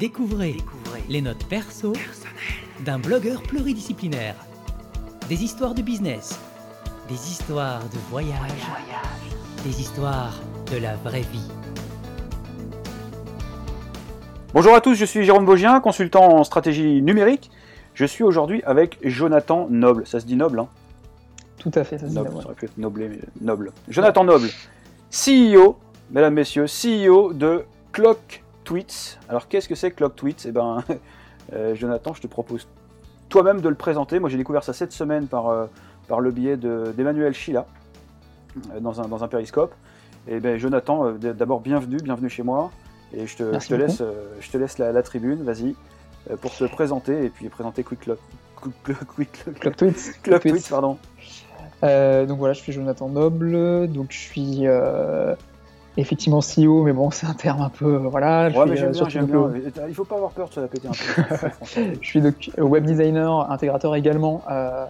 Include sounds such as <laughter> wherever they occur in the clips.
Découvrez, les notes perso d'un blogueur pluridisciplinaire. Des histoires de business, des histoires de voyage, des histoires de la vraie vie. Bonjour à tous, je suis Jérôme Baugien, consultant en stratégie numérique. Je suis aujourd'hui avec Jonathan Noble. Ça se dit Noble, hein? Tout à fait, ça se dit Noble, Noble. ça aurait pu être mais Noble. Jonathan Noble, CEO, mesdames, messieurs, CEO de Clock Tweets. Alors qu'est-ce que c'est Clock Tweets? Eh ben, <laughs> euh, Jonathan, je te propose toi-même de le présenter. Moi, j'ai découvert ça cette semaine par, euh, par le biais de- d'Emmanuel Chila euh, dans, un, dans un périscope. Et ben, Jonathan, d'abord, bienvenue, bienvenue chez moi. Et je te, je te laisse, je te laisse la, la tribune, vas-y, pour te présenter et puis présenter Quick Clock. Clock Tweets. Clock Tweets. Tweets, pardon. Euh, donc voilà, je suis Jonathan Noble, donc je suis euh, effectivement CEO, mais bon, c'est un terme un peu, euh, voilà. je Ouais, suis, mais j'aime euh, bien, j'aime bien. Il faut pas avoir peur de se la péter un peu. <laughs> Je suis donc web designer, intégrateur également euh,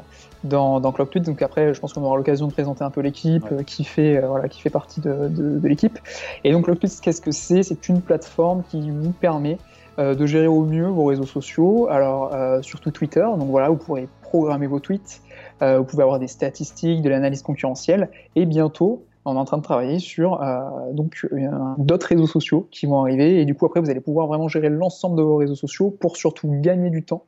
dans, dans. Donc après, je pense qu'on aura l'occasion de présenter un peu l'équipe Ouais. euh, qui fait euh, voilà qui fait partie de, de- de l'équipe. Et donc ClockTweet, qu'est-ce que c'est? C'est une plateforme qui vous permet de gérer au mieux vos réseaux sociaux. Alors surtout Twitter. Donc voilà, vous pourrez programmer vos tweets. vous pouvez avoir des statistiques, de l'analyse concurrentielle. Et bientôt, on est en train de travailler sur euh, donc euh, d'autres réseaux sociaux qui vont arriver et du coup après vous allez pouvoir vraiment gérer l'ensemble de vos réseaux sociaux pour surtout gagner du temps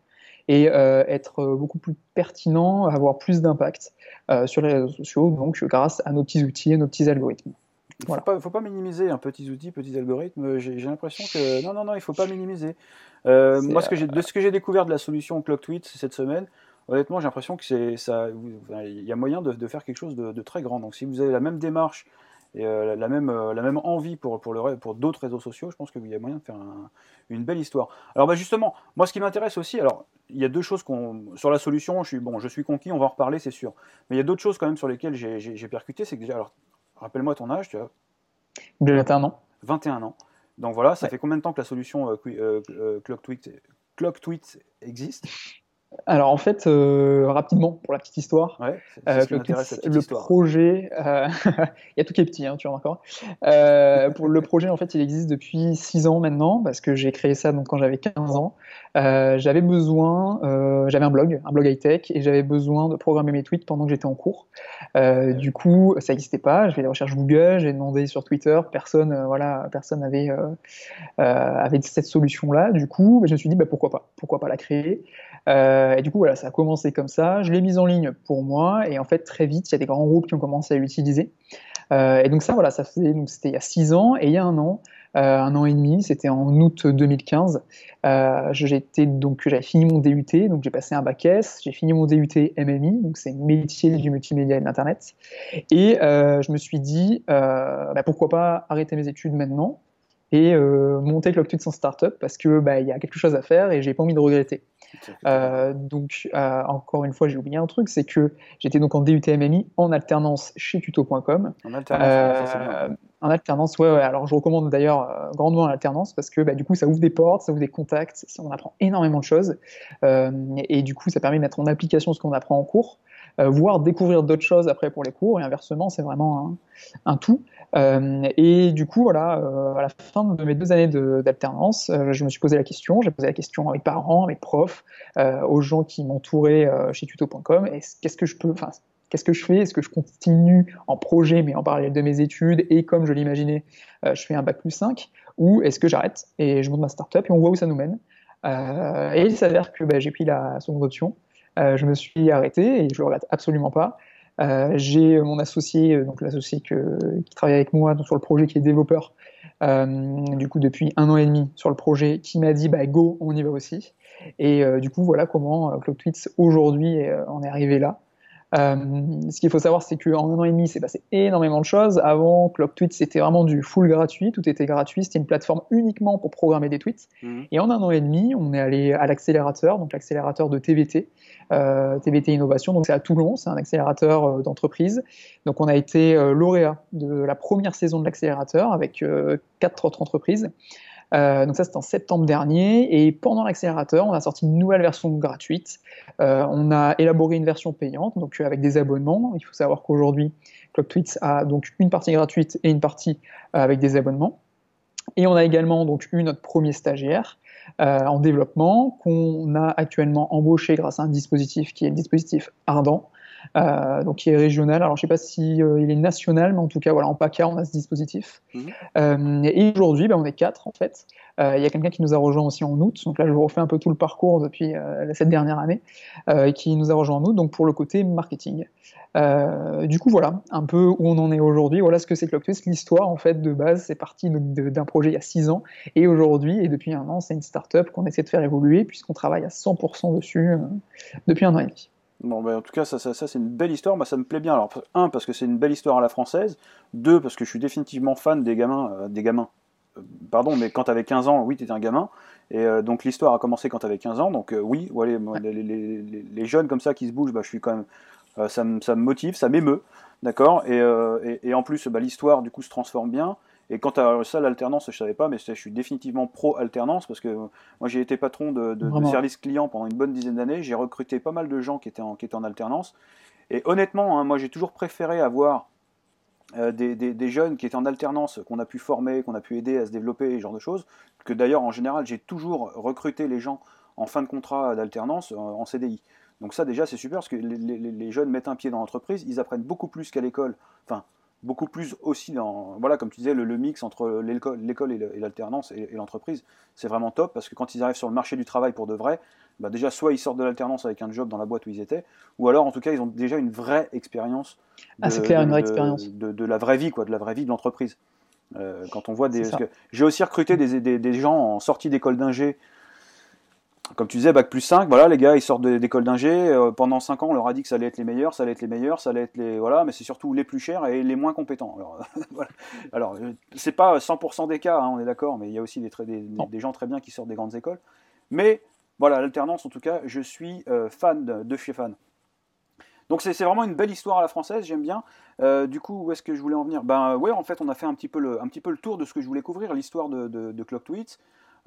et euh, être beaucoup plus pertinent, avoir plus d'impact euh, sur les réseaux sociaux donc grâce à nos petits outils et nos petits algorithmes. Il Voilà. faut pas, faut pas minimiser un petits outils, petits algorithmes. J'ai j'ai l'impression que non, non, non, il faut pas minimiser. Moi, ce que j'ai, de ce que j'ai découvert de la solution Clock Tweet cette semaine, honnêtement, j'ai l'impression que c'est ça. Il y a moyen de, de faire quelque chose de, de très grand. Donc, si vous avez la même démarche et euh, la même euh, la même envie pour pour le ré- pour d'autres réseaux sociaux, je pense qu'il y a moyen de faire un- une belle histoire. Alors, bah, justement, moi, ce qui m'intéresse aussi, alors. Il y a deux choses qu'on sur la solution. Je suis bon, je suis conquis. On va en reparler, c'est sûr. Mais il y a d'autres choses quand même sur lesquelles j'ai, j'ai- j'ai percuté. C'est que déjà, alors, rappelle-moi ton âge. Tu as Déjà un an. 21 ans. Donc voilà, ça Ouais. fait combien de temps que la solution euh, euh, Clock Tweet existe? Alors en fait, euh, rapidement pour la petite histoire, Ouais, Euh, le, m'intéresse, la petite le histoire. projet, euh, <laughs> il y a tout qui est petit, hein, tu vois encore. Pour le projet, en fait, il existe depuis 6 ans maintenant, parce que j'ai créé ça donc quand j'avais 15 ans. J'avais besoin, j'avais un blog, un blog high tech, et j'avais besoin de programmer mes tweets pendant que j'étais en cours. Du coup, ça n'existait pas. Je fais des recherches Google, j'ai demandé sur Twitter, personne, voilà, personne n'avait avait cette solution-là. Du coup, je me suis dit, bah, pourquoi pas, pourquoi pas la créer. Euh, et du coup, voilà, ça a commencé comme ça. Je l'ai mise en ligne pour moi, et en fait, très vite, il y a des grands groupes qui ont commencé à l'utiliser. Euh, et donc ça, voilà, ça c'était il y a six ans, et il y a un an, euh, un an et demi, c'était en août 2015. Euh, j'étais j'avais fini mon DUT, donc j'ai passé un bac S, j'ai fini mon DUT MMI, donc c'est métier du multimédia et de l'internet. Et je me suis dit, bah, pourquoi pas arrêter mes études maintenant et monter Clocktweet sans startup parce que bah, il y a quelque chose à faire et j'ai pas envie de regretter. Euh, donc, euh, encore une fois, j'ai oublié un truc, c'est que j'étais donc en DUT MMI en alternance chez tuto.com. En alternance. Euh, en alternance, ouais, ouais. Alors, je recommande d'ailleurs euh, grandement l'alternance parce que bah, du coup, ça ouvre des portes, ça ouvre des contacts, on apprend énormément de choses. Et, du coup, ça permet de mettre en application ce qu'on apprend en cours, voire découvrir d'autres choses après pour les cours. Et inversement, c'est vraiment un, tout. Euh, et du coup, voilà, euh, à la fin de mes deux années d'alternance, euh, je me suis posé la question. J'ai posé la question à mes parents, à mes profs, euh, aux gens qui m'entouraient euh, chez tuto.com. Qu'est-ce que je peux, enfin, qu'est-ce que je fais? Est-ce que je continue en projet, mais en parallèle de mes études? Et comme je l'imaginais, euh, je fais un bac plus 5 Ou est-ce que j'arrête et je monte ma startup et on voit où ça nous mène? Euh, Et il s'avère que bah, j'ai pris la seconde option. Euh, je me suis arrêté et je le regrette absolument pas. Euh, j'ai mon associé, euh, donc l'associé qui travaille avec moi sur le projet, qui est développeur, euh, du coup depuis un an et demi sur le projet, qui m'a dit bah go, on y va aussi. Et euh, du coup voilà comment euh, ClockTweets aujourd'hui euh, en est arrivé là. Euh, ce qu'il faut savoir, c'est qu'en un an et demi, c'est passé énormément de choses. Avant, ClockTweets, c'était vraiment du full gratuit, tout était gratuit, c'était une plateforme uniquement pour programmer des tweets. Mhm. Et en un an et demi, on est allé à l'accélérateur, donc l'accélérateur de TVT, euh, TVT Innovation, donc c'est à Toulon, c'est un accélérateur euh, d'entreprise. Donc on a été euh, lauréat de la première saison de l'accélérateur avec euh, quatre autres entreprises. Euh, donc ça, c'était en septembre dernier. Et pendant l'accélérateur, on a sorti une nouvelle version gratuite. Euh, on a élaboré une version payante, donc euh, avec des abonnements. Il faut savoir qu'aujourd'hui, ClockTweets a donc une partie gratuite et une partie avec des abonnements. Et on a également donc eu notre premier stagiaire en développement qu'on a actuellement embauché grâce à un dispositif qui est le dispositif Ardent, euh, donc qui est régional. Alors je ne sais pas si euh, il est national, mais en tout cas voilà en PACA on a ce dispositif. Mhm. Euh, et aujourd'hui ben, on est quatre en fait. Il y a quelqu'un qui nous a rejoint aussi en août. Donc là je vous refais un peu tout le parcours depuis cette dernière année, qui nous a rejoint en août. Donc pour le côté marketing. du coup voilà un peu où on en est aujourd'hui. Voilà ce que c'est ClockTwist. L'histoire en fait de base c'est parti d'un projet il y a six ans et aujourd'hui et depuis un an c'est une start-up qu'on essaie de faire évoluer puisqu'on travaille à 100% dessus depuis un an et demi. Bon, ben, en tout cas, ça, ça, c'est une belle histoire. Moi, ça me plaît bien. Alors, un, parce que c'est une belle histoire à la française. Deux, parce que je suis définitivement fan des gamins. Euh, des gamins. Euh, pardon, mais quand tu avais 15 ans, oui, tu étais un gamin. Et euh, donc, l'histoire a commencé quand tu avais 15 ans. Donc, oui, les, jeunes comme ça qui se bougent, bah, je suis quand même. ça, me, ça me motive, ça m'émeut. D'accord? Et, et, et, en plus, bah, l'histoire, du coup, se transforme bien. Et quant à ça, l'alternance, je savais pas, mais je suis définitivement pro-alternance parce que moi j'ai été patron de, service client pendant une bonne dizaine d'années. J'ai recruté pas mal de gens qui étaient en, qui étaient en alternance. Et honnêtement, hein, moi j'ai toujours préféré avoir euh, des, jeunes qui étaient en alternance, qu'on a pu former, qu'on a pu aider à se développer, ce genre de choses. Que d'ailleurs, en général, j'ai toujours recruté les gens en fin de contrat d'alternance en CDI. Donc ça déjà c'est super parce que les, les, jeunes mettent un pied dans l'entreprise, ils apprennent beaucoup plus qu'à l'école. Enfin, beaucoup plus aussi dans, voilà, comme tu disais, le, mix entre l'école et l'alternance et, l'entreprise, c'est vraiment top parce que quand ils arrivent sur le marché du travail pour de vrai, bah déjà soit ils sortent de l'alternance avec un job dans la boîte où ils étaient, ou alors en tout cas ils ont déjà une vraie expérience. Ah, c'est clair, une vraie expérience. De, la vraie vie, quoi, de la vraie vie de l'entreprise. Euh, quand on voit des, j'ai aussi recruté des, des, des gens en sortie d'école d'ingé comme tu disais, bac plus 5, voilà, les gars, ils sortent d'école d'ingé. Euh, pendant 5 ans, on leur a dit que ça allait être les meilleurs, ça allait être les meilleurs, ça allait être les. Voilà, mais c'est surtout les plus chers et les moins compétents. Alors, <laughs> voilà. Alors euh, c'est pas 100% des cas, hein, on est d'accord, mais il y a aussi des, des, gens très bien qui sortent des grandes écoles. Mais voilà, l'alternance, en tout cas, je suis euh, fan de, chez fan. Donc c'est vraiment une belle histoire à la française, j'aime bien. du coup, où est-ce que je voulais en venir? Ben ouais, en fait, on a fait un petit peu le, un petit peu le tour de ce que je voulais couvrir, l'histoire de, de, de Clock Tweets.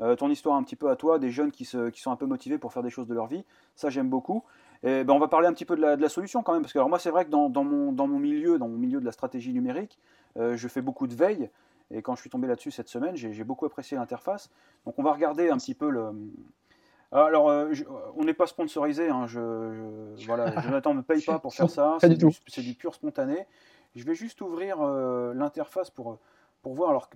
Euh, ton histoire un petit peu à toi, des jeunes qui, sont un peu motivés pour faire des choses de leur vie. Ça, j'aime beaucoup. Et ben, on va parler un petit peu de la, solution quand même, parce que alors moi, c'est vrai que dans, mon, milieu, dans mon milieu de la stratégie numérique, euh, je fais beaucoup de veille. Et quand je suis tombé là-dessus cette semaine, j'ai beaucoup apprécié l'interface. Donc on va regarder un petit peu le. Alors, euh, on n'est pas sponsorisé. Hein, je, voilà, <laughs> Jonathan ne me paye pas pour faire ça. C'est du, du, pur spontané. Je vais juste ouvrir l'interface pour, pour voir, alors,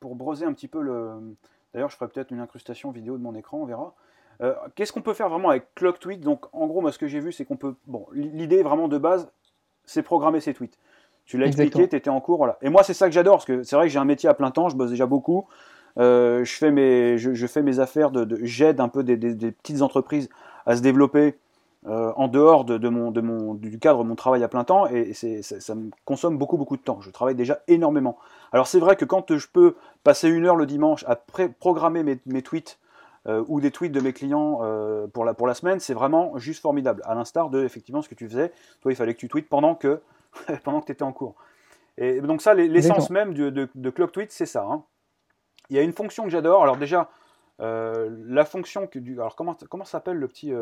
pour brosser un petit peu le, D'ailleurs, je ferai peut-être une incrustation vidéo de mon écran, on verra. Euh, qu'est-ce qu'on peut faire vraiment avec Clock Tweet? Donc, en gros, moi, ce que j'ai vu, c'est qu'on peut. Bon, l'idée vraiment de base, c'est programmer ses tweets. Tu l'as expliqué, tu étais en cours, voilà. Et moi, c'est ça que j'adore, parce que c'est vrai que j'ai un métier à plein temps, je bosse déjà beaucoup. Euh, je, fais mes, je, fais mes affaires, de, j'aide un peu des, petites entreprises à se développer euh, en dehors de, mon, de mon, du cadre de mon travail à plein temps, et c'est, ça, me consomme beaucoup, beaucoup de temps. Je travaille déjà énormément. Alors c'est vrai que quand je peux passer une heure le dimanche à programmer mes, tweets euh, ou des tweets de mes clients euh, pour, la, pour la semaine, c'est vraiment juste formidable. À l'instar de effectivement ce que tu faisais, toi il fallait que tu tweets pendant que, <laughs> pendant que tu étais en cours. Et donc ça, l'essence même de, de, Clock Tweet, c'est ça. Hein. Il y a une fonction que j'adore. Alors déjà, la fonction que du, alors comment comment s'appelle le petit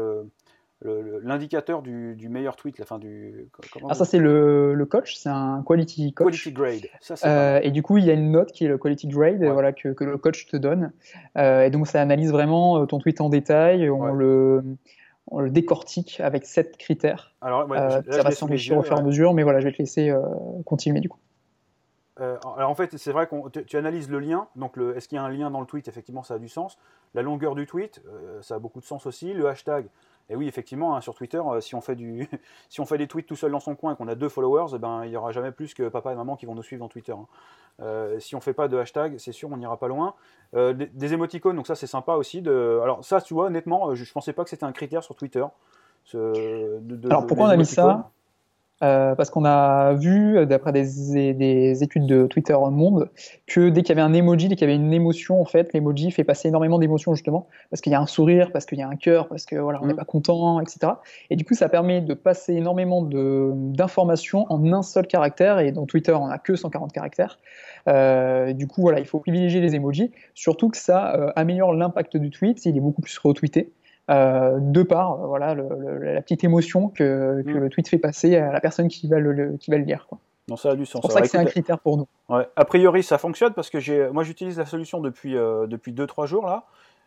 l'indicateur du, meilleur tweet, la fin du. ah, ça, c'est le, coach, c'est un quality coach. Quality grade. Euh, et du coup, il y a une note qui est le quality grade voilà, que, le coach te donne. Euh, et donc, ça analyse vraiment euh, ton tweet en détail. On, le, on le décortique avec sept critères. Alors, ça va s'enrichir au fur et à mesure, mais voilà, je vais te laisser continuer du coup. alors en fait, c'est vrai que tu analyses le lien. Donc, est-ce qu'il y a un lien dans le tweet? Effectivement, ça a du sens. La longueur du tweet, ça a beaucoup de sens aussi. Le hashtag, et oui, effectivement, hein, sur Twitter, euh, si, on fait du, <laughs> si on fait des tweets tout seul dans son coin et qu'on a deux followers, eh ben, il n'y aura jamais plus que papa et maman qui vont nous suivre dans Twitter. Hein. Euh, si on fait pas de hashtag, c'est sûr, on n'ira pas loin. Euh, des, émoticônes, donc ça c'est sympa aussi. De... Alors ça, tu vois, honnêtement, je, ne pensais pas que c'était un critère sur Twitter. Alors pourquoi on a mis ça euh, parce qu'on a vu, d'après des, études de Twitter Monde, que dès qu'il y avait un emoji, dès qu'il y avait une émotion, en fait, l'emoji fait passer énormément d'émotions, justement, parce qu'il y a un sourire, parce qu'il y a un cœur, parce que voilà, on n'est mm. pas content, etc. Et du coup, ça permet de passer énormément d'informations en un seul caractère, et dans Twitter, on n'a que 140 caractères. Euh, du coup, voilà, il faut privilégier les emojis, surtout que ça euh, améliore l'impact du tweet, il est beaucoup plus retweeté. Euh, de par voilà, la petite émotion que, mm. le tweet fait passer à la personne qui va le, qui va le lire. Quoi. Non, ça a du sens. C'est pour ça que c'est un critère pour nous. Ouais. A priori, ça fonctionne parce que j'ai, moi, j'utilise la solution depuis euh, depuis deux trois jours là.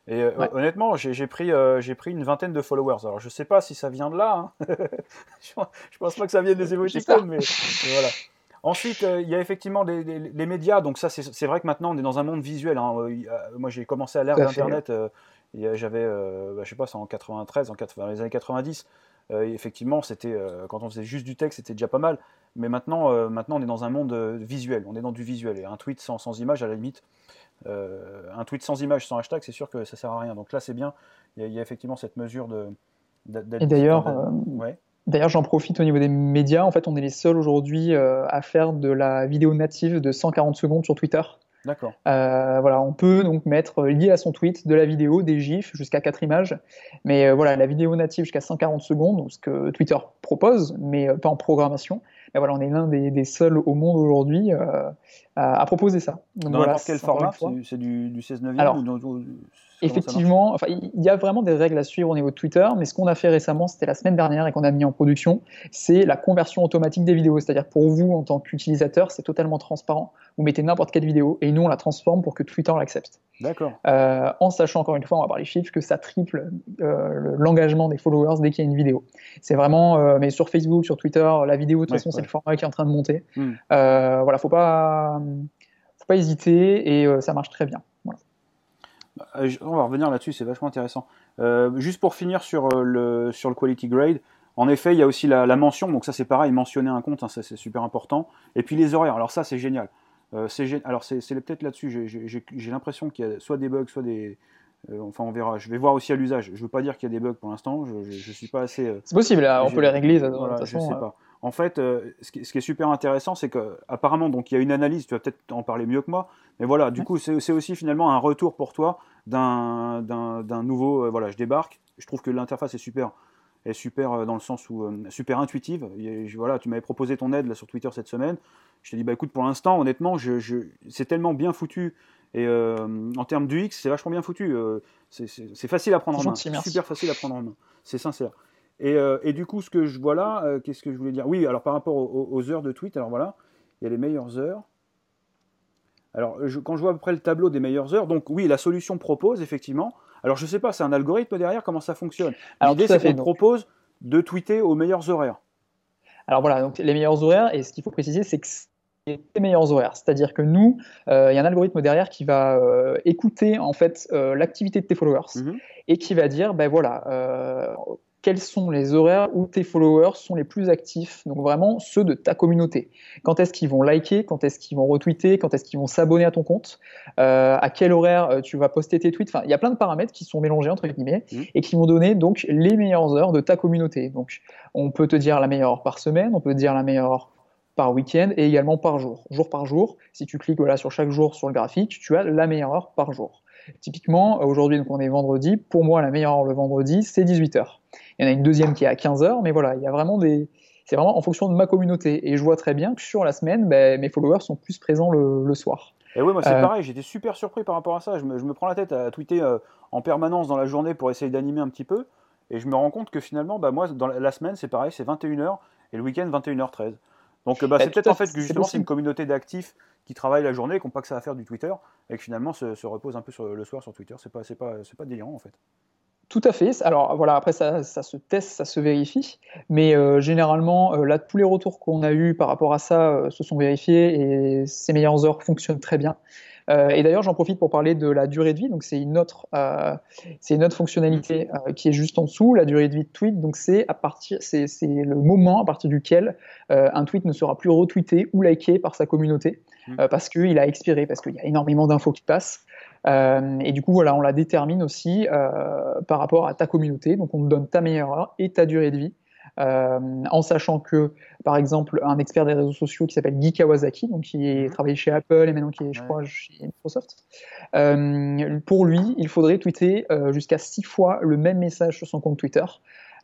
Et euh, honnêtement, j'ai pris, euh, j'ai pris une vingtaine de followers. Alors, je sais pas si ça vient de là. Hein. <laughs> je pense pas que ça vienne des <laughs> émoticônes, mais, mais, voilà. Ensuite, il y a effectivement les, médias. Donc ça, c'est vrai que maintenant, on est dans un monde visuel. Hein. Moi, j'ai commencé à l'ère d'Internet. J'avais, bah, je sais pas, c'est en 93, en dans les années 90. effectivement, c'était quand on faisait juste du texte, c'était déjà pas mal. Mais maintenant, maintenant, on est dans un monde visuel. On est dans du visuel. Et un tweet sans, sans image, à la limite, euh, un tweet sans image, sans hashtag, c'est sûr que ça sert à rien. Donc là, c'est bien. Il y, a, effectivement cette mesure de. Et d'ailleurs, euh, D'ailleurs, j'en profite au niveau des médias. En fait, on est les seuls aujourd'hui euh, à faire de la vidéo native de 140 secondes sur Twitter. D'accord. voilà, on peut donc mettre lié à son tweet de la vidéo, des gifs jusqu'à 4 images. Mais voilà, la vidéo native jusqu'à 140 secondes, ce que Twitter propose, mais pas en programmation. Et voilà, on est l'un des, seuls au monde aujourd'hui à, proposer ça. Donc, Dans n'importe quel format C'est du, du 16 9 Alors, Effectivement, enfin, il y a vraiment des règles à suivre au niveau de Twitter, mais ce qu'on a fait récemment, c'était la semaine dernière et qu'on a mis en production, c'est la conversion automatique des vidéos. C'est-à-dire pour vous, en tant qu'utilisateur, c'est totalement transparent. Vous mettez n'importe quelle vidéo et nous, on la transforme pour que Twitter l'accepte. D'accord. Euh, en sachant encore une fois, on va parler chiffres, que ça triple euh, l'engagement des followers dès qu'il y a une vidéo. C'est vraiment, euh, mais sur Facebook, sur Twitter, la vidéo, de toute façon, c'est le format qui est en train de monter. Hmm. voilà, faut pas, faut pas hésiter et ça marche très bien. Euh, on va revenir là-dessus, c'est vachement intéressant. Euh, juste pour finir sur euh, le, sur le quality grade, en effet, il y a aussi la, mention, donc ça c'est pareil, mentionner un compte, hein, ça c'est super important. Et puis les horaires, alors ça c'est génial. alors c'est peut-être là-dessus, j'ai l'impression qu'il y a soit des bugs, soit des... enfin on verra, je vais voir aussi à l'usage. Je ne veux pas dire qu'il y a des bugs pour l'instant, je ne suis pas assez... c'est possible, on peut les régler, de toute façon. Je sais pas. En fait, euh, ce, qui, est super intéressant, c'est qu'apparemment, donc il y a une analyse, tu vas peut-être en parler mieux que moi, mais voilà, du coup, c'est aussi finalement un retour pour toi d'un nouveau, euh, voilà, je débarque, je trouve que l'interface est super, est super euh, dans le sens où, super intuitive, voilà, tu m'avais proposé ton aide là, sur Twitter cette semaine, je t'ai dit, bah écoute, pour l'instant, honnêtement, je, c'est tellement bien foutu, et en termes du X, c'est vachement bien foutu, c'est facile à prendre en main, super facile à prendre en main, c'est sincère. Euh, et, du coup, ce que je vois là, euh, qu'est-ce que je voulais dire? Oui, alors par rapport aux, heures de tweet, alors voilà, il y a les meilleures heures. Alors, quand je vois à peu près le tableau des meilleures heures, donc oui, la solution propose effectivement. Alors, je ne sais pas, c'est un algorithme derrière, comment ça fonctionne? L'idée, c'est qu'on propose de tweeter aux meilleures horaires. Alors voilà, donc les meilleurs horaires, et ce qu'il faut préciser, c'est que les meilleurs horaires. C'est-à-dire que nous, euh, il y a un algorithme derrière qui va écouter en fait l'activité de tes followers mhm. et qui va dire, ben voilà, quels sont les horaires où tes followers sont les plus actifs, donc vraiment ceux de ta communauté. Quand est-ce qu'ils vont liker, quand est-ce qu'ils vont retweeter, quand est-ce qu'ils vont s'abonner à ton compte, euh, à quel horaire euh, tu vas poster tes tweets. Enfin, il y a plein de paramètres qui sont mélangés entre guillemets mmh. et qui vont donner donc les meilleures heures de ta communauté. Donc, on peut te dire la meilleure heure par semaine, on peut te dire la meilleure heure par week-end et également par jour. Jour par jour, si tu cliques voilà, sur chaque jour sur le graphique, tu as la meilleure heure par jour. Typiquement, aujourd'hui, donc on est vendredi, pour moi, la meilleure heure le vendredi, c'est 18h. Il y en a une deuxième qui est à 15h, mais voilà, il y a vraiment des. C'est vraiment en fonction de ma communauté. Et je vois très bien que sur la semaine, ben, mes followers sont plus présents le, soir. Et oui, moi c'est euh, pareil, j'étais super surpris par rapport à ça. Je me, prends la tête à tweeter euh, en permanence dans la journée pour essayer d'animer un petit peu. Et je me rends compte que finalement, bah, moi, dans la semaine, c'est pareil, c'est 21h et le week-end, 21h13. Donc bah, c'est peut-être en fait que justement c'est une communauté d'actifs qui travaillent la journée, qui n'ont pas que ça à faire du Twitter, et qui finalement se, se reposent un peu sur, le soir sur Twitter. C'est pas, pas, pas délirant en fait. Tout à fait. Alors voilà, après ça, ça se teste, ça se vérifie, mais euh, généralement euh, là tous les retours qu'on a eus par rapport à ça euh, se sont vérifiés et ces meilleures heures fonctionnent très bien. et d'ailleurs, j'en profite pour parler de la durée de vie. Donc, c'est une autre, c'est une autre fonctionnalité qui est juste en dessous. La durée de vie de tweet, donc c'est à partir, c'est, c'est le moment à partir duquel un tweet ne sera plus retweeté ou liké par sa communauté mmh. parce qu'il a expiré, parce qu'il y a énormément d'infos qui passent. Euh, et du coup, voilà, on la détermine aussi euh, par rapport à ta communauté. Donc, on te donne ta meilleure heure et ta durée de vie. Euh, en sachant que, par exemple, un expert des réseaux sociaux qui s'appelle Guy Kawasaki, donc qui est, mhm. travaillé chez Apple et maintenant qui est, je crois, chez Microsoft, pour lui, il faudrait tweeter jusqu'à six fois le même message sur son compte Twitter.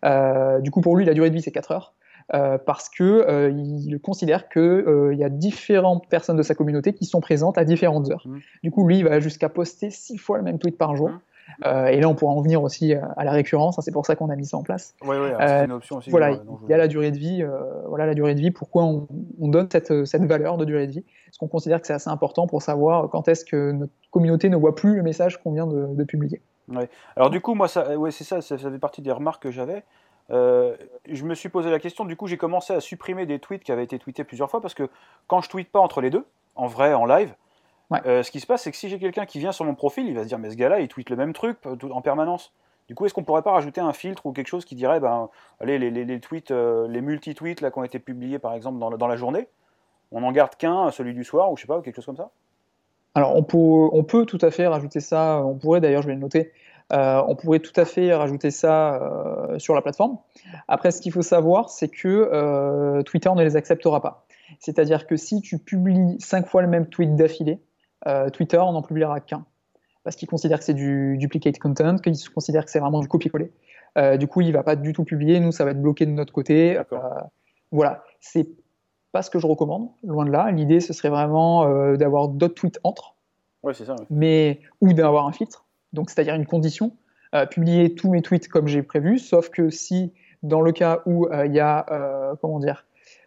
Du coup, pour lui, la durée de vie, c'est 4 heures. Euh, parce que euh, il considère qu'il euh, y a différentes personnes de sa communauté qui sont présentes à différentes heures. Mmh. Du coup, lui, il va jusqu'à poster six fois le même tweet par jour. Mmh. Euh, et là, on pourra en venir aussi à la récurrence. Hein, c'est pour ça qu'on a mis ça en place. Oui, oui, c'est une option aussi. Voilà, il y a la durée de vie. voilà, la durée de vie. Pourquoi on, donne cette, cette, valeur de durée de vie Parce qu'on considère que c'est assez important pour savoir quand est-ce que notre communauté ne voit plus le message qu'on vient de, de publier. Ouais. Alors du coup, moi, ça, ouais, c'est ça, ça, ça fait partie des remarques que j'avais. Euh, je me suis posé la question, du coup j'ai commencé à supprimer des tweets qui avaient été tweetés plusieurs fois parce que quand je tweete pas entre les deux, en vrai, en live, euh, ce qui se passe c'est que si j'ai quelqu'un qui vient sur mon profil, il va se dire mais ce gars-là il tweet le même truc euh, en permanence. Du coup est-ce qu'on pourrait pas rajouter un filtre ou quelque chose qui dirait ben allez les, les, tweets, les multi-tweets là qui ont été publiés par exemple dans, dans la journée, on en garde qu'un, celui du soir ou je sais pas quelque chose comme ça? Alors on peut, on peut tout à fait rajouter ça, on pourrait d'ailleurs je vais le noter, euh, on pourrait tout à fait rajouter ça euh, sur la plateforme. Après, ce qu'il faut savoir, c'est que euh, Twitter ne les acceptera pas. C'est-à-dire que si tu publies cinq fois le même tweet d'affilée, Twitter n'en publiera qu'un. Parce qu'il considère que c'est du duplicate content, qu'il considère que c'est vraiment du copier-coller. du coup, il ne va pas du tout publier. Nous, ça va être bloqué de notre côté. voilà. C'est pas ce que je recommande, loin de là. L'idée, ce serait vraiment d'avoir d'autres tweets entre. Ouais, c'est ça. Mais, ou d'avoir un filtre donc c'est-à-dire une condition, euh, publier tous mes tweets comme j'ai prévu, sauf que si dans le cas où euh, il y a, euh, comment dire,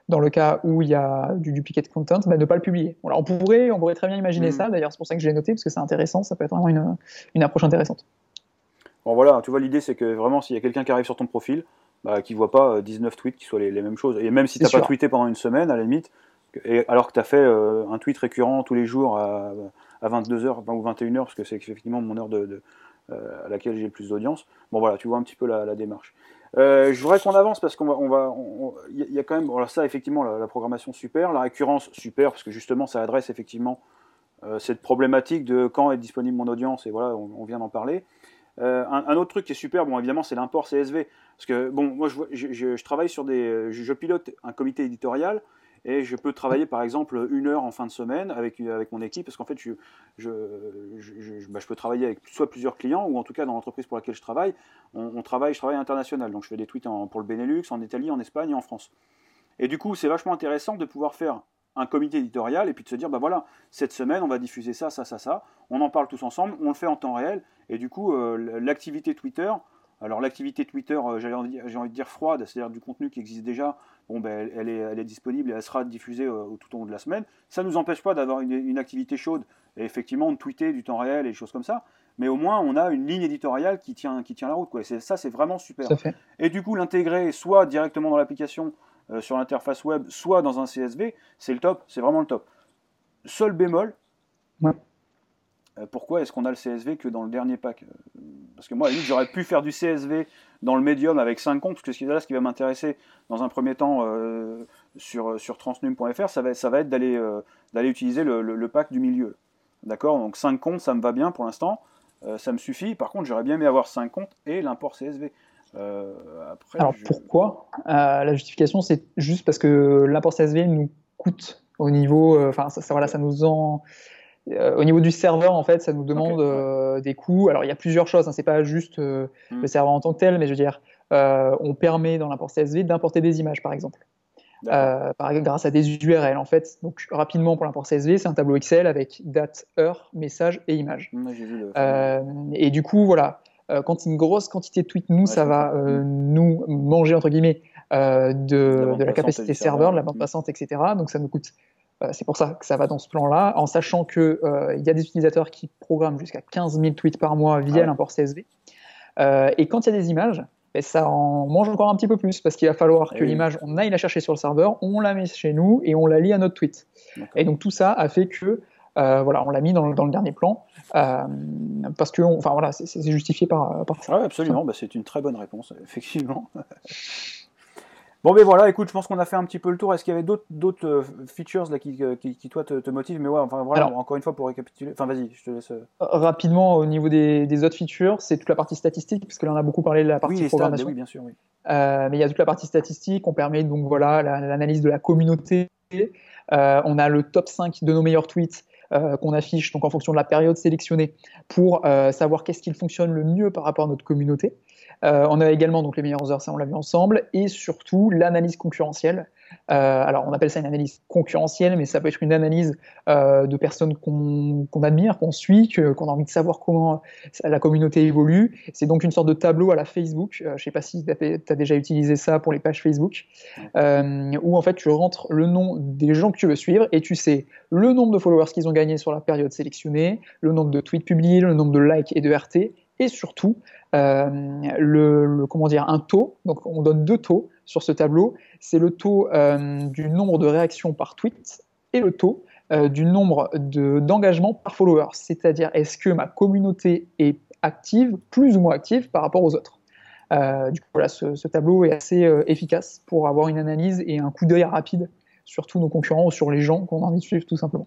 dans le cas où il y a du duplicate content, bah, ne pas le publier. Voilà, on, pourrait, on pourrait très bien imaginer mm. ça, d'ailleurs c'est pour ça que je l'ai noté, parce que c'est intéressant, ça peut être vraiment une, une approche intéressante. Bon voilà, tu vois l'idée c'est que vraiment s'il y a quelqu'un qui arrive sur ton profil, bah, qui ne voit pas 19 tweets qui soient les, mêmes choses, et même si tu n'as pas tweeté pendant une semaine, à la limite, et alors que tu as fait un tweet récurrent tous les jours à, à 22h ou 21h, parce que c'est effectivement mon heure euh, à laquelle j'ai le plus d'audience. Bon voilà, tu vois un petit peu la, démarche. Euh, je voudrais qu'on avance parce qu'on va, il y a quand même, alors ça effectivement la, programmation super, la récurrence super parce que justement ça adresse effectivement euh, cette problématique de quand est disponible mon audience et voilà, on, vient d'en parler. un, autre truc qui est super, bon évidemment c'est l'import CSV parce que bon moi je travaille sur des, je, pilote un comité éditorial et je peux travailler par exemple une heure en fin de semaine avec, avec mon équipe parce qu'en fait je, je, je, bah, je, peux travailler avec soit plusieurs clients ou en tout cas dans l'entreprise pour laquelle je travaille, on, travaille, je travaille international donc je fais des tweets pour le Benelux, en Italie, en Espagne et en France. Et du coup c'est vachement intéressant de pouvoir faire un comité éditorial et puis de se dire bah voilà cette semaine on va diffuser ça ça ça ça. On en parle tous ensemble on le fait en temps réel. Et du coup euh, l'activité Twitter alors l'activité Twitter, euh, j'ai envie, de dire froide, c'est-à-dire du contenu qui existe déjà, bon, ben, elle, est, elle, est, disponible et elle sera diffusée euh, tout au long de la semaine. Ça ne nous empêche pas d'avoir une, activité chaude et effectivement de tweeter du temps réel et des choses comme ça, mais au moins on a une ligne éditoriale qui tient, qui tient la route. Quoi. Ça, c'est vraiment super. Et du coup, l'intégrer soit directement dans l'application euh, sur l'interface web, soit dans un CSV, c'est le top, c'est vraiment le top. Seul bémol, euh, pourquoi est-ce qu'on a le CSV que dans le dernier pack Parce que moi, à j'aurais pu faire du CSV dans le médium avec 5 comptes, parce que là, ce qui va m'intéresser dans un premier temps euh, sur, sur transnum.fr, ça va, ça va être d'aller d'aller utiliser le, pack du milieu. D'accord? Donc 5 comptes, ça me va bien pour l'instant, ça me suffit. Par contre, j'aurais bien aimé avoir 5 comptes et l'import CSV. après, Alors pourquoi? La justification, c'est juste parce que l'import CSV nous coûte au niveau. Enfin, ça, voilà, ça nous en euh, au niveau du serveur, en fait, ça nous demande euh, des coûts. Alors, il y a plusieurs choses. Hein. C'est pas juste euh, hmm. le serveur en tant que tel, mais je veux dire, on permet dans l'import CSV d'importer des images, par exemple. par, grâce à des URL en fait. Donc rapidement pour l'import CSV, c'est un tableau Excel avec date, heure, message et image. et du coup, voilà, quand une grosse quantité de tweets, nous, ça va nous manger entre guillemets de, la, capacité serveur, de la bande passante, etc. Donc ça nous coûte c'est pour ça que ça va dans ce plan-là, en sachant qu'il euh, y a des utilisateurs qui programment jusqu'à 15 000 tweets par mois via l'import CSV. Euh, et quand il y a des images, ben, ça en mange encore un petit peu plus, parce qu'il va falloir que l'image, on aille la chercher sur le serveur, on la met chez nous et on la lit à notre tweet. Et donc tout ça a fait que voilà, on l'a mis dans le, dernier plan parce que enfin voilà, c'est justifié par, par ça. Oui, absolument, bah, c'est une très bonne réponse, effectivement. Bon, ben voilà, écoute, je pense qu'on a fait un petit peu le tour. Est-ce qu'il y avait d'autres euh, features là, qui, euh, qui, qui toi, te, motivent? Mais ouais, enfin, voilà, encore une fois, pour récapituler. Enfin, vas-y, je te laisse. Euh. Rapidement, au niveau des, des autres features, c'est toute la partie statistique, parce que là, on a beaucoup parlé de la partie oui, programmation. oui, bien sûr, oui. mais il y a toute la partie statistique. On permet donc, voilà, l'analyse de la communauté. on a le top 5 de nos meilleurs tweets. qu'on affiche donc en fonction de la période sélectionnée pour savoir qu'est-ce qui fonctionne le mieux par rapport à notre communauté. Euh, on a également donc les meilleures heures, ça on l'a vu ensemble, et surtout l'analyse concurrentielle Euh, alors, on appelle ça une analyse concurrentielle, mais ça peut être une analyse euh, de personnes qu'on admire, qu'on suit, qu'on a envie de savoir comment la communauté évolue. C'est donc une sorte de tableau à la Facebook. je ne sais pas si tu as, déjà utilisé ça pour les pages Facebook, où en fait tu rentres le nom des gens que tu veux suivre et tu sais le nombre de followers qu'ils ont gagné sur la période sélectionnée, le nombre de tweets publiés, le nombre de likes et de RT, et surtout euh, le, comment dire, un taux. Donc on donne deux taux sur ce tableau. C'est le taux euh, du nombre de réactions par tweet et le taux euh, du nombre d'engagements par follower. C'est-à-dire est-ce que ma communauté est active, plus ou moins active par rapport aux autres? du coup, voilà, ce, ce tableau est assez efficace pour avoir une analyse et un coup d'œil rapide sur tous nos concurrents ou sur les gens qu'on a envie de suivre tout simplement.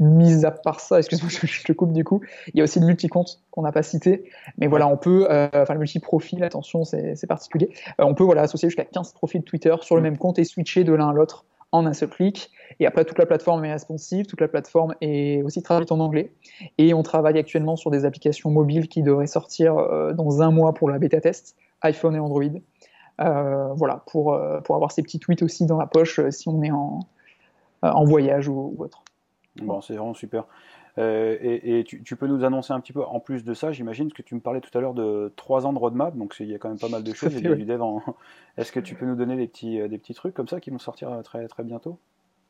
Mis à part ça, excuse-moi, <laughs> je te coupe du coup, il y a aussi le multi-compte qu'on n'a pas cité, mais voilà, on peut, euh, enfin le multi-profil, attention, c'est particulier, euh, on peut voilà, associer jusqu'à 15 profils Twitter sur le mm. même compte et switcher de l'un à l'autre en un seul clic. Et après, toute la plateforme est responsive, toute la plateforme est aussi traduite en anglais. Et on travaille actuellement sur des applications mobiles qui devraient sortir euh, dans un mois pour la bêta test, iPhone et Android. voilà, pour, pour avoir ces petits tweets aussi dans la poche si on est en, en voyage ou autre. Bon, c'est vraiment super. Euh, et, tu, peux nous annoncer un petit peu, en plus de ça, j'imagine que tu me parlais tout à l'heure de 3 ans de roadmap, donc il y a quand même pas mal de choses, il y a <laughs> du dev Est-ce que tu peux nous donner des petits, euh, des petits trucs comme ça qui vont sortir euh, très, très bientôt?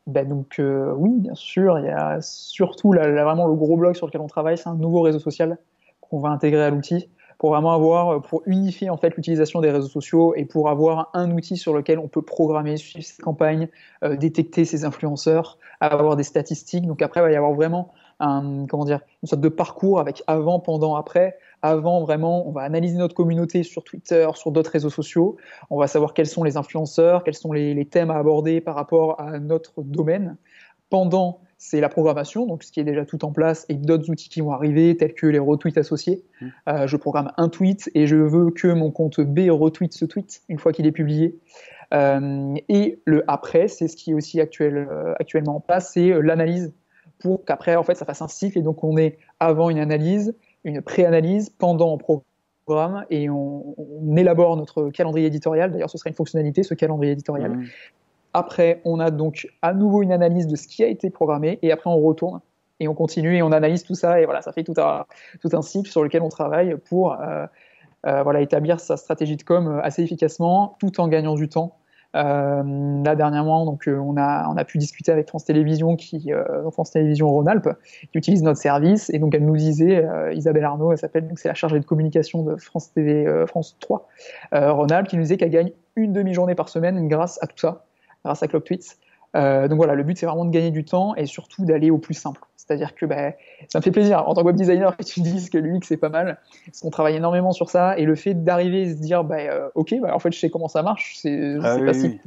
Ben donc oui, bien sûr, il y a surtout là, vraiment le gros bloc sur lequel on travaille, c'est un nouveau réseau social qu'on va intégrer à l'outil pour vraiment avoir, pour unifier en fait l'utilisation des réseaux sociaux et pour avoir un outil sur lequel on peut programmer, suivre ses campagnes, détecter ses influenceurs, avoir des statistiques. Donc après, il va y avoir vraiment comment dire, une sorte de parcours avec avant, pendant, après. Avant, vraiment, on va analyser notre communauté sur Twitter, sur d'autres réseaux sociaux. On va savoir quels sont les influenceurs, quels sont les, thèmes à aborder par rapport à notre domaine. Pendant, c'est la programmation, donc ce qui est déjà tout en place, et d'autres outils qui vont arriver, tels que les retweets associés. Mmh. Euh, je programme un tweet et je veux que mon compte B retweet ce tweet une fois qu'il est publié. Euh, et le après, c'est ce qui est aussi actuel, euh, actuellement en place, c'est l'analyse pour qu'après, en fait, ça fasse un cycle. Et donc, on est avant une analyse, une pré-analyse, pendant un programme, et on, élabore notre calendrier éditorial. D'ailleurs, ce sera une fonctionnalité, ce calendrier éditorial. Mmh. Après, on a donc à nouveau une analyse de ce qui a été programmé, et après, on retourne et on continue et on analyse tout ça. Et voilà, ça fait tout un, tout un cycle sur lequel on travaille pour voilà, établir sa stratégie de com assez efficacement, tout en gagnant du temps euh, là dernièrement, donc euh, on a on a pu discuter avec France Télévisions qui euh, France Télévisions Rhône-Alpes qui utilise notre service et donc elle nous disait Isabelle Arnaud, elle s'appelle c'est la chargée de communication de France TV France 3 Rhône-Alpes qui nous disait qu'elle gagne une demi-journée par semaine grâce à tout ça, grâce à Clock Tweets. Euh, donc voilà, le but c'est vraiment de gagner du temps et surtout d'aller au plus simple. C'est-à-dire que bah, ça me fait plaisir en tant que web designer que <laughs> tu dises que l'UX c'est pas mal, parce qu'on travaille énormément sur ça et le fait d'arriver et se dire bah, euh, ok, bah, en fait je sais comment ça marche, c'est ah pas si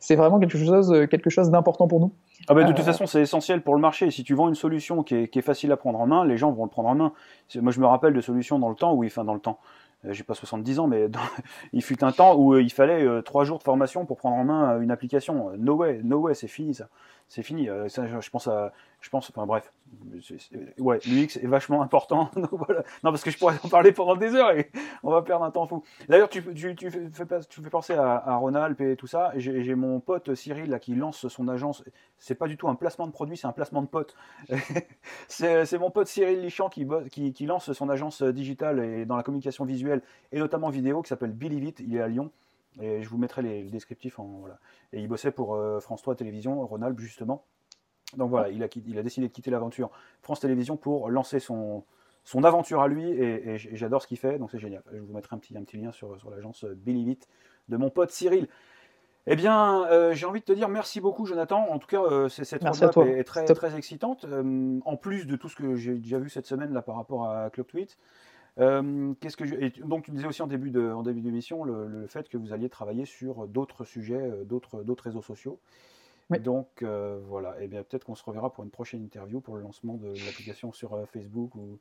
c'est vraiment quelque chose, quelque chose d'important pour nous. Ah bah, de toute euh, façon, c'est essentiel pour le marché. Si tu vends une solution qui est, qui est, facile à prendre en main, les gens vont le prendre en main. Moi, je me rappelle de solutions dans le temps, oui, enfin dans le temps. Euh, j'ai pas 70 ans, mais <laughs> il fut un temps où euh, il fallait 3 jours de formation pour prendre en main une application. No way, no way, c'est fini ça. C'est fini. je pense à, je bref, ouais, l'UX est vachement important. <laughs> Non, parce que je pourrais en parler pendant des heures et on va perdre un temps fou. D'ailleurs, tu, tu, tu, fais, fais penser à, à Ronald et tout ça. J'ai mon pote Cyril là qui lance son agence. C'est pas du tout un placement de produit, c'est un placement de pote. <laughs> c'est mon pote Cyril Lichamp qui, lance son agence digitale et dans la communication visuelle et notamment vidéo qui s'appelle Billy. Il est à Lyon. Et je vous mettrai les, descriptifs en. Et il bossait pour euh, France 3 Télévision, Ronald justement. Donc voilà, il a, il a décidé de quitter l'aventure France Télévisions pour lancer son, son aventure à lui et, j'adore ce qu'il fait, donc c'est génial. Je vous mettrai un petit, un petit lien sur, sur l'agence Billy de mon pote Cyril. Eh bien, euh, j'ai envie de te dire merci beaucoup, Jonathan. En tout cas, euh, cette roadmap est, très, très excitante. Euh, en plus de tout ce que j'ai déjà vu cette semaine là par rapport à Club Tweet. qu'est-ce que je... donc tu disais aussi en début de en début d'émission le, le, fait que vous alliez travailler sur d'autres sujets, d'autres d'autres réseaux sociaux. Donc euh, voilà, et eh bien peut-être qu'on se reverra pour une prochaine interview pour le lancement de l'application sur euh, Facebook ou,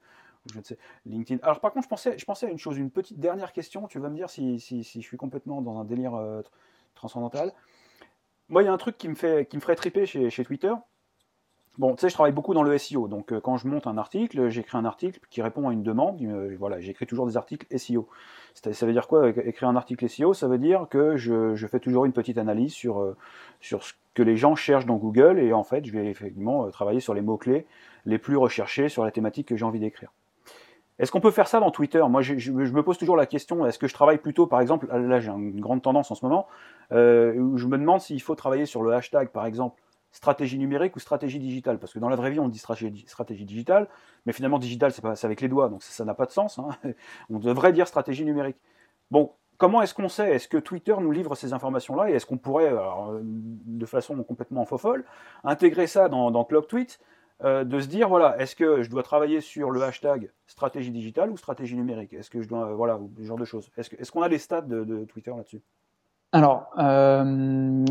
je ne sais LinkedIn. Alors par contre, je pensais, je pensais à une chose, une petite dernière question. Tu vas me dire si, si, si je suis complètement dans un délire euh, transcendantal. Moi, il y a un truc qui me fait, qui me ferait triper chez, chez Twitter. bon, tu sais, je travaille beaucoup dans le SEO. Donc, quand je monte un article, j'écris un article qui répond à une demande. Voilà, j'écris toujours des articles SEO. Ça veut dire quoi Écrire un article SEO, ça veut dire que je, je fais toujours une petite analyse sur, sur ce que les gens cherchent dans Google. Et en fait, je vais effectivement travailler sur les mots-clés les plus recherchés sur la thématique que j'ai envie d'écrire. Est-ce qu'on peut faire ça dans Twitter? Moi, je, je, me pose toujours la question est-ce que je travaille plutôt, par exemple, là j'ai une grande tendance en ce moment, euh, où je me demande s'il faut travailler sur le hashtag, par exemple, stratégie numérique ou stratégie digitale? Parce que dans la vraie vie, on dit stratégie, stratégie digitale, mais finalement, digital, c'est avec les doigts, donc ça n'a pas de sens. Hein. <laughs> on devrait dire stratégie numérique. Bon, comment est-ce qu'on sait? Est-ce que Twitter nous livre ces informations-là? Et est-ce qu'on pourrait, alors, de façon complètement fofolle, intégrer ça dans, dans ClockTweet euh, de se dire voilà, est-ce que je dois travailler sur le hashtag stratégie digitale ou stratégie numérique? Est-ce que je dois, voilà, ce genre de choses? Est-ce qu'on a les stats de, Twitter là-dessus? Alors, euh,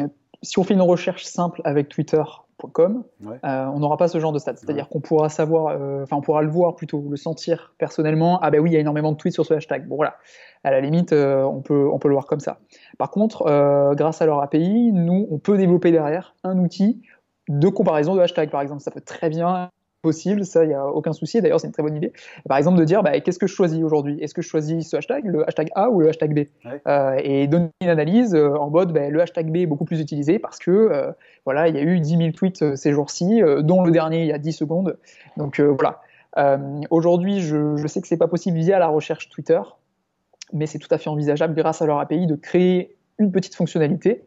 si on fait une recherche simple avec Twitter.com, euh, on n'aura pas ce genre de stats. C'est-à-dire qu'on pourra savoir, enfin, on pourra le voir plutôt, le sentir personnellement. Ah ben oui, il y a énormément de tweets sur ce hashtag. Bon voilà, à la limite, on peut, on peut le voir comme ça. Par contre, grâce à leur API, nous, on peut développer derrière un outil de comparaison de hashtag, par exemple. Ça peut très bien possible, ça, il n'y a aucun souci. D'ailleurs, c'est une très bonne idée. Par exemple, de dire, bah, qu'est-ce que je choisis aujourd'hui? Est-ce que je choisis ce hashtag, le hashtag A ou le hashtag B? Euh, Et donner une analyse euh, en mode, bah, le hashtag B est beaucoup plus utilisé parce que, euh, voilà, il y a eu 10 000 tweets ces jours-ci, dont le dernier il y a 10 secondes. Donc, voilà. aujourd'hui, je, je, sais que c'est pas possible via la recherche Twitter, mais c'est tout à fait envisageable grâce à leur API de créer une petite fonctionnalité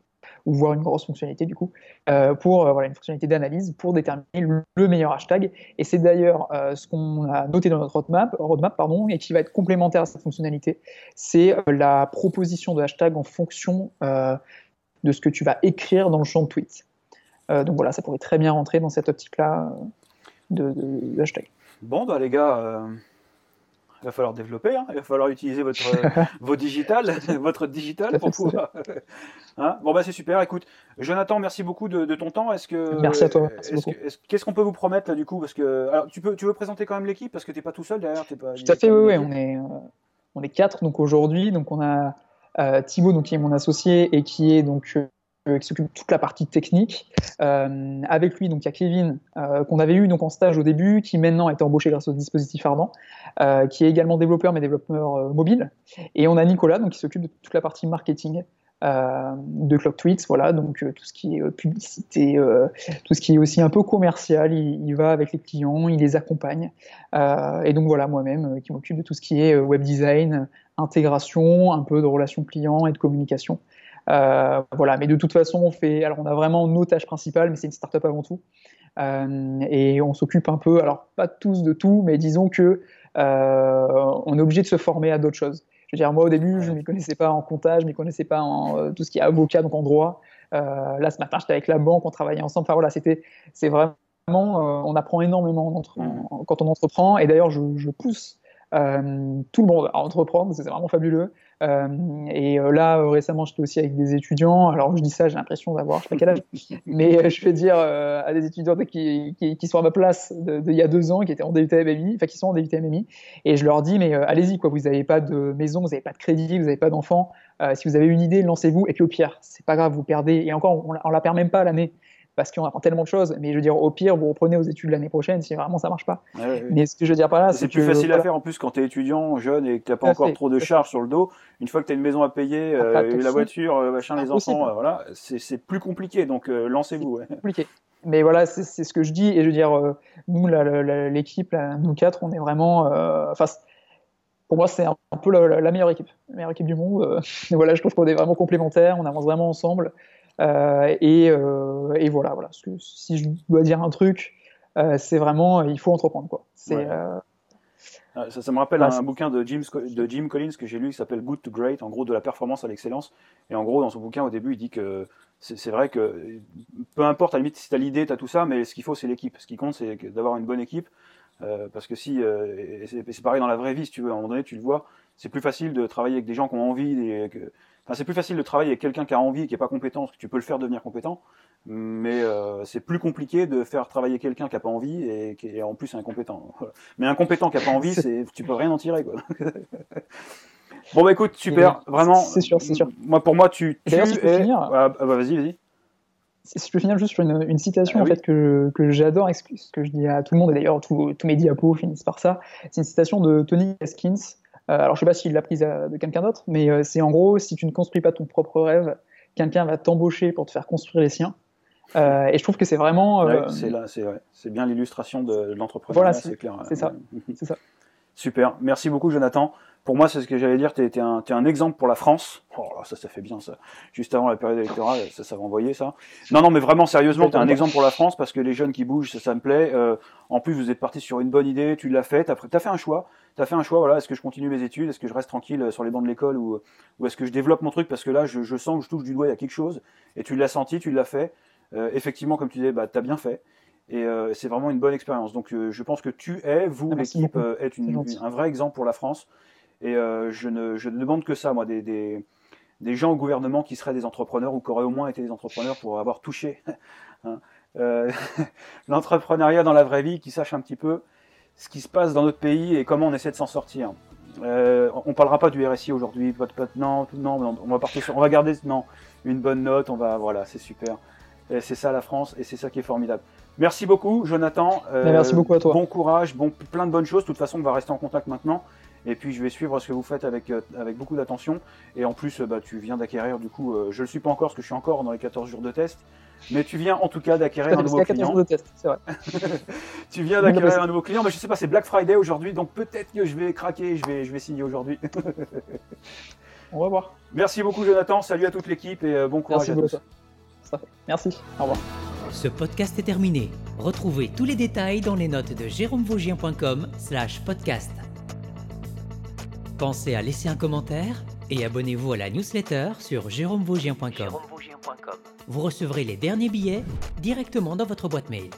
ou voir une grosse fonctionnalité du coup, euh, pour euh, voilà, une fonctionnalité d'analyse pour déterminer le, meilleur hashtag. Et c'est d'ailleurs euh, ce qu'on a noté dans notre roadmap, roadmap pardon, et qui va être complémentaire à cette fonctionnalité, c'est la proposition de hashtag en fonction de ce que tu vas écrire dans le champ de tweet. donc voilà, ça pourrait très bien rentrer dans cette optique-là de, de, hashtag. Bon, bah les gars, va falloir développer, hein. il va falloir utiliser votre, <laughs> vos digital, <laughs> votre digital pour pouvoir. <laughs> Hein. bon bah c'est super. Écoute, Jonathan, merci beaucoup de, ton temps. Est-ce que merci à toi. Qu'est-ce qu'on peut vous promettre là du coup? Parce que alors, tu peux, tu veux présenter quand même l'équipe? Parce que tu n'es pas tout seul derrière. pas, tout à fait, oui, oui, on est, euh, on est quatre donc aujourd'hui. Donc on a euh, Thibaut donc qui est mon associé et qui est donc euh, qui s'occupe de toute la partie technique. Euh, avec lui, donc il y a Kevin euh, qu'on avait eu donc en stage au début, qui maintenant été embauché grâce au dispositif Ardent, qui est également développeur mais développeur mobile. Et on a Nicolas donc qui s'occupe de toute la partie marketing. de Clock Tweets, voilà, donc tout ce qui est publicité, tout ce qui est aussi un peu commercial, il, va avec les clients, il les accompagne. et donc voilà, moi-même qui m'occupe de tout ce qui est web design, intégration, un peu de relations clients et de communication. Euh, voilà, mais de toute façon, on fait. Alors, on a vraiment nos tâches principales, mais c'est une startup avant tout. Euh, et on s'occupe un peu, alors pas tous de tout, mais disons que euh, on est obligé de se former à d'autres choses. Je veux dire, moi au début, je ne m'y connaissais pas en comptage, je ne m'y connaissais pas en tout ce qui est avocat, donc en droit. là, ce matin, j'étais avec la banque, on travaillait ensemble. Enfin voilà, c'était, c'est vraiment, on apprend énormément quand on entreprend. Et d'ailleurs, je, je pousse tout le monde à entreprendre, c'est vraiment fabuleux. Euh, et euh, là, euh, récemment, j'étais aussi avec des étudiants. Alors, je dis ça, j'ai l'impression d'avoir, je sais pas quel âge, <laughs> mais je vais dire à des étudiants qui, qui, qui, sont à ma place d'il y a deux ans, qui étaient en DUT MMI, enfin, qui sont en DUT MMI, et je leur dis, mais allez-y, quoi, vous n'avez pas de maison, vous n'avez pas de crédit, vous n'avez pas d'enfants. si vous avez une idée, lancez-vous, et puis au pire, c'est pas grave, vous perdez, et encore, on, on la perd même pas l'année parce qu'on apprend tellement de choses. Mais je veux dire, au pire, vous reprenez aux études l'année prochaine si vraiment ça marche pas. Mais ce que je veux dire par là, c'est plus facile à faire en plus quand tu es étudiant, jeune et que tu n'as pas encore trop de charges sur le dos. Une fois que tu as une maison à payer, euh, la voiture, euh, machin, les enfants, euh, voilà, c'est plus compliqué. Donc lancez-vous. Compliqué. Mais voilà, c'est ce que je dis. Et je veux dire, nous, l'équipe, nous quatre, on est vraiment. Enfin, pour moi, c'est un, peu la, meilleure équipe, la meilleure équipe du monde. <laughs> voilà, je trouve qu'on est vraiment complémentaires, on avance vraiment ensemble. Euh, et, euh, et, voilà, voilà. Parce que si je dois dire un truc, euh, c'est vraiment, il faut entreprendre. Quoi. C'est, ah, ça, ça, me rappelle un, bouquin de Jim, de Jim Collins que j'ai lu qui s'appelle Good to Great, en gros de la performance à l'excellence. Et en gros, dans son bouquin, au début, il dit que c'est vrai que peu importe, à la limite, si tu as l'idée, tu as tout ça, mais ce qu'il faut, c'est l'équipe. Ce qui compte, c'est d'avoir une bonne équipe. Euh, parce que si, euh, c'est pareil dans la vraie vie, si tu veux, à un moment donné, tu le vois, c'est plus facile de travailler avec des gens qui ont envie, et que, c'est plus facile de travailler avec quelqu'un qui a envie et qui n'est pas compétent, parce que tu peux le faire devenir compétent, mais euh, c'est plus compliqué de faire travailler quelqu'un qui n'a pas envie et qui est en plus incompétent. <laughs> Mais un compétent qui n'a pas envie, c'est, tu peux rien en tirer. Quoi. <laughs> bon bah écoute, super, vraiment. C'est sûr, c'est sûr. Moi, pour moi, tu, tu es... Ah, bah, vas-y, vas-y je peux finir juste sur une, citation ah en fait, que, que j'adore, ce que je dis à tout le monde, et d'ailleurs tous mes diapos finissent par ça. C'est une citation de Tony Haskins. Euh, alors je sais pas s'il l'a prise de quelqu'un d'autre, mais euh, c'est en gros, si tu ne construis pas ton propre rêve, quelqu'un va t'embaucher pour te faire construire les siens. Euh, et je trouve que c'est vraiment. c'est là, c'est bien l'illustration de, l'entrepreneuriat, c'est clair. C'est ça, <laughs> c'est ça. Super, merci beaucoup Jonathan. Pour moi, c'est ce que j'allais dire, tu es, un, un exemple pour la France. Oh, ça, ça fait bien ça. Juste avant la période électorale, ça, ça va envoyer ça. Non, non, mais vraiment, sérieusement, tu es un exemple pour la France parce que les jeunes qui bougent, ça, ça me plaît. Euh, en plus, vous êtes parti sur une bonne idée, tu l'as fait, tu as, fait un choix. Tu as fait un choix, voilà, est-ce que je continue mes études, est-ce que je reste tranquille euh, sur les bancs de l'école ou, ou est-ce que je développe mon truc? Parce que là, je, je sens que je touche du doigt, il y a quelque chose. Et tu l'as senti, tu l'as fait. Euh, effectivement, comme tu disais, bah, tu as bien fait. Et euh, c'est vraiment une bonne expérience. Donc je pense que tu es, vous, ah, l'équipe, est, une, un vrai exemple pour la France. Et je ne, je, ne, demande que ça, moi, des, des, des, gens au gouvernement qui seraient des entrepreneurs ou qui auraient au moins été des entrepreneurs pour avoir touché <laughs> hein, <laughs> l'entrepreneuriat dans la vraie vie, qui sachent un petit peu ce qui se passe dans notre pays et comment on essaie de s'en sortir. Euh, on parlera pas du RSI aujourd'hui, non, non, on va partir sur, on va garder non une bonne note, on va, voilà, c'est super. C'est ça la France et c'est ça qui est formidable. Merci beaucoup, Jonathan. Euh, merci beaucoup à toi. Bon courage, bon, plein de bonnes choses. De toute façon, on va rester en contact maintenant. Et puis, je vais suivre ce que vous faites avec, euh, avec beaucoup d'attention. Et en plus, bah, tu viens d'acquérir, du coup, euh, je ne le suis pas encore parce que je suis encore dans les 14 jours de test. Mais tu viens en tout cas d'acquérir un nouveau client. De test, vrai. <laughs> tu viens d'acquérir un nouveau client. Mais je sais pas, c'est Black Friday aujourd'hui. Donc peut-être que je vais craquer. Je vais, je vais signer aujourd'hui. <laughs> on va voir. Merci beaucoup, Jonathan. Salut à toute l'équipe et bon courage Merci à tous. Merci. Au revoir. Ce podcast est terminé. Retrouvez tous les détails dans les notes de jérômevaugien.com slash podcast. Pensez à laisser un commentaire et abonnez-vous à la newsletter sur jérômevaugien.com. Vous recevrez les derniers billets directement dans votre boîte mail.